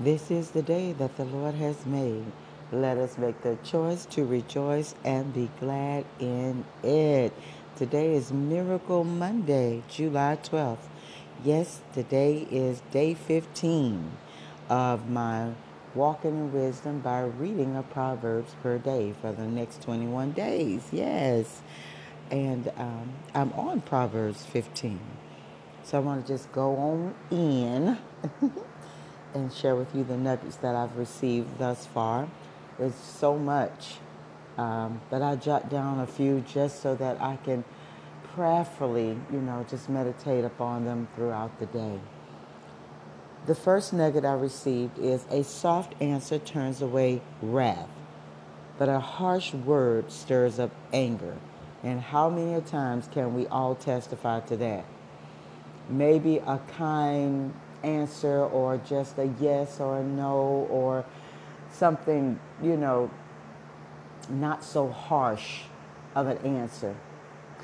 This is the day that the Lord has made. Let us make the choice to rejoice and be glad in it. Today is Miracle Monday, July 12th. Yes, today is day 15 of my Walking in Wisdom by reading a Proverbs per day for the next 21 days. Yes. And um, I'm on Proverbs 15. So I want to just go on in. and share with you the nuggets that I've received thus far. There's so much, um, but I jot down a few just so that I can prayerfully, you know, just meditate upon them throughout the day. The first nugget I received is a soft answer turns away wrath, but a harsh word stirs up anger. And how many times can we all testify to that? Maybe a kind answer or just a yes or a no or something, you know, not so harsh of an answer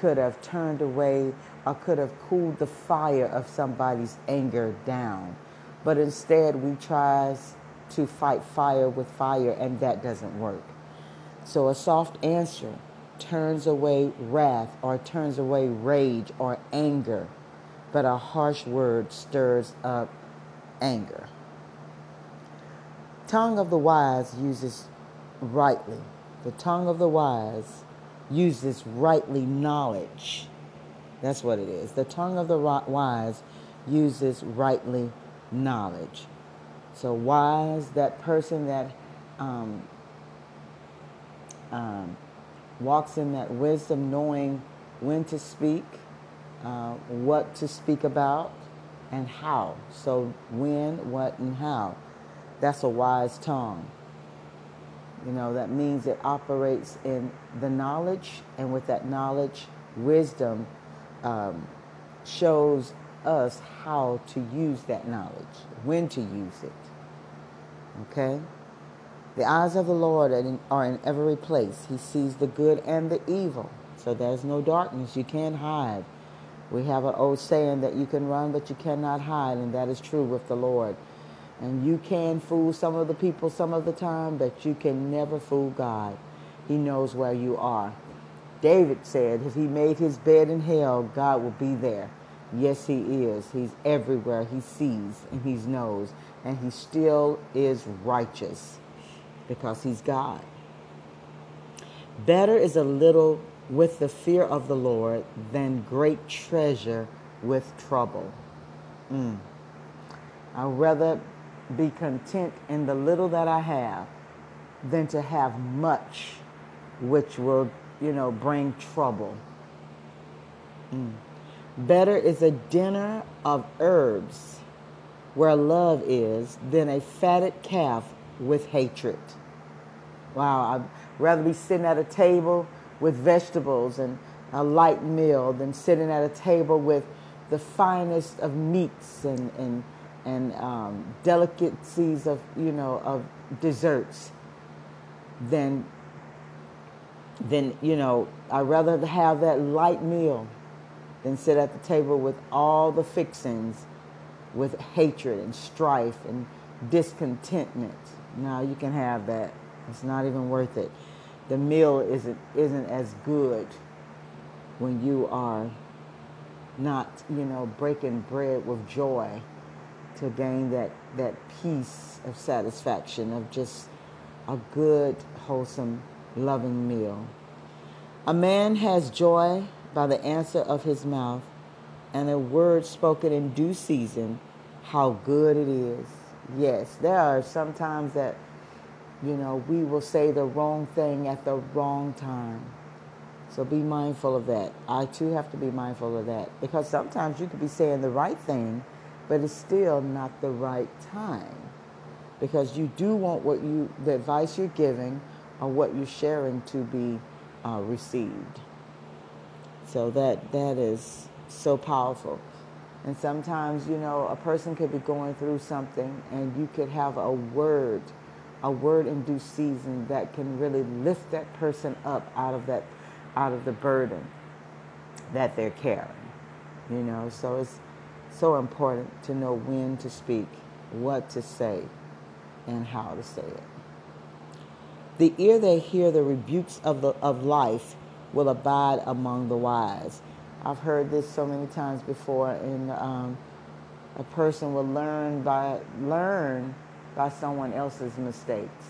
could have turned away or could have cooled the fire of somebody's anger down. But instead, we try to fight fire with fire, and that doesn't work. So a soft answer turns away wrath or turns away rage or anger but a harsh word stirs up anger. Tongue of the wise uses rightly. The tongue of the wise uses rightly knowledge. That's what it is. The tongue of the wise uses rightly knowledge. So, wise, that person that um, um, walks in that wisdom, knowing when to speak, uh, what to speak about and how. So, when, what, and how. That's a wise tongue. You know, that means it operates in the knowledge, and with that knowledge, wisdom um, shows us how to use that knowledge, when to use it. Okay? The eyes of the Lord are in, are in every place. He sees the good and the evil. So there's no darkness. You can't hide. We have an old saying that you can run, but you cannot hide, and that is true with the Lord. And you can fool some of the people some of the time, but you can never fool God. He knows where you are. David said, if he made his bed in hell, God will be there. Yes, he is. He's everywhere. He sees and he knows. And he still is righteous because he's God. Better is a little with the fear of the Lord than great treasure with trouble. Mm. I'd rather be content in the little that I have than to have much which will, you know, bring trouble. Mm. Better is a dinner of herbs where love is than a fatted calf with hatred. Wow, I'd rather be sitting at a table with vegetables and a light meal than sitting at a table with the finest of meats and, and, and um, delicacies of, you know, of desserts than, than, you know, I'd rather have that light meal than sit at the table with all the fixings with hatred and strife and discontentment. Now you can have that. It's not even worth it the meal isn't isn't as good when you are not, you know, breaking bread with joy to gain that that peace of satisfaction of just a good, wholesome, loving meal. A man has joy by the answer of his mouth, and a word spoken in due season, how good it is. Yes, there are sometimes that you know, we will say the wrong thing at the wrong time. So be mindful of that. I too have to be mindful of that because sometimes you could be saying the right thing, but it's still not the right time because you do want what you, the advice you're giving or what you're sharing to be uh, received. So that that is so powerful. And sometimes, you know, a person could be going through something and you could have a word a word in due season that can really lift that person up out of that out of the burden that they're carrying you know so it's so important to know when to speak what to say and how to say it. The ear that hear the rebukes of, the, of life will abide among the wise. I've heard this so many times before, and um, a person will learn by learn by someone else's mistakes.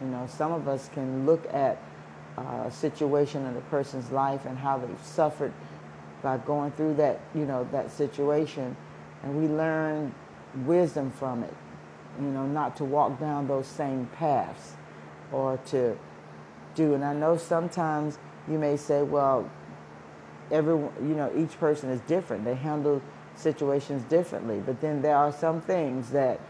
You know, some of us can look at uh, a situation in a person's life and how they've suffered by going through that, you know, that situation, and we learn wisdom from it. You know, not to walk down those same paths or to do. And I know sometimes you may say, well, everyone, you know, each person is different. They handle situations differently. But then there are some things that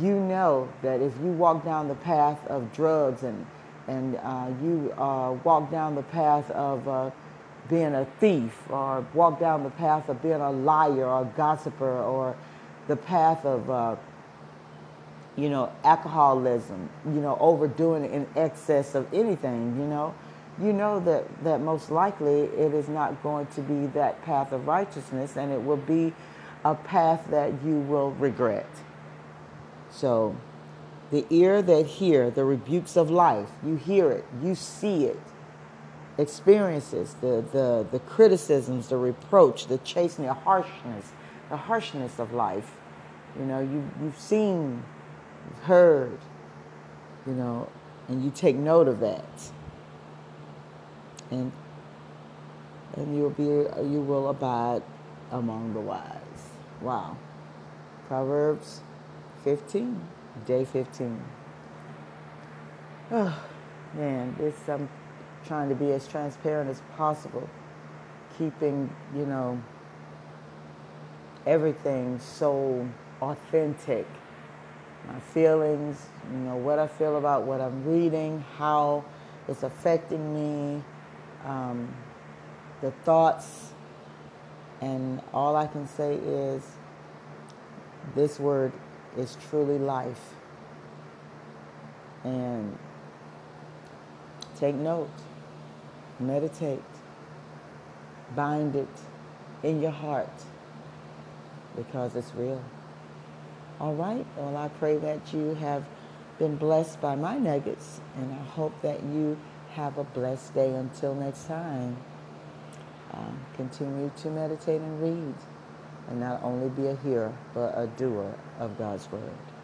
you know that if you walk down the path of drugs and and uh, you uh, walk down the path of uh, being a thief or walk down the path of being a liar or a gossiper or the path of uh, you know alcoholism you know overdoing in excess of anything you know you know that, that most likely it is not going to be that path of righteousness and it will be a path that you will regret. So, the ear that hear the rebukes of life, you hear it, you see it, experiences, the, the, the criticisms, the reproach, the chastening, the harshness, the harshness of life. You know, you, you've seen, you've heard, you know, and you take note of that and and you'll be you will abide among the wise. Wow. Proverbs 15, day 15. Oh, man, this I'm trying to be as transparent as possible, keeping, you know, everything so authentic. My feelings, you know, what I feel about what I'm reading, how it's affecting me, um, the thoughts, and all I can say is this word is truly life. And take note, meditate, bind it in your heart because it's real. All right, well, I pray that you have been blessed by my nuggets, and I hope that you have a blessed day until next time. Uh, continue to meditate and read, and not only be a hearer, but a doer of God's Word.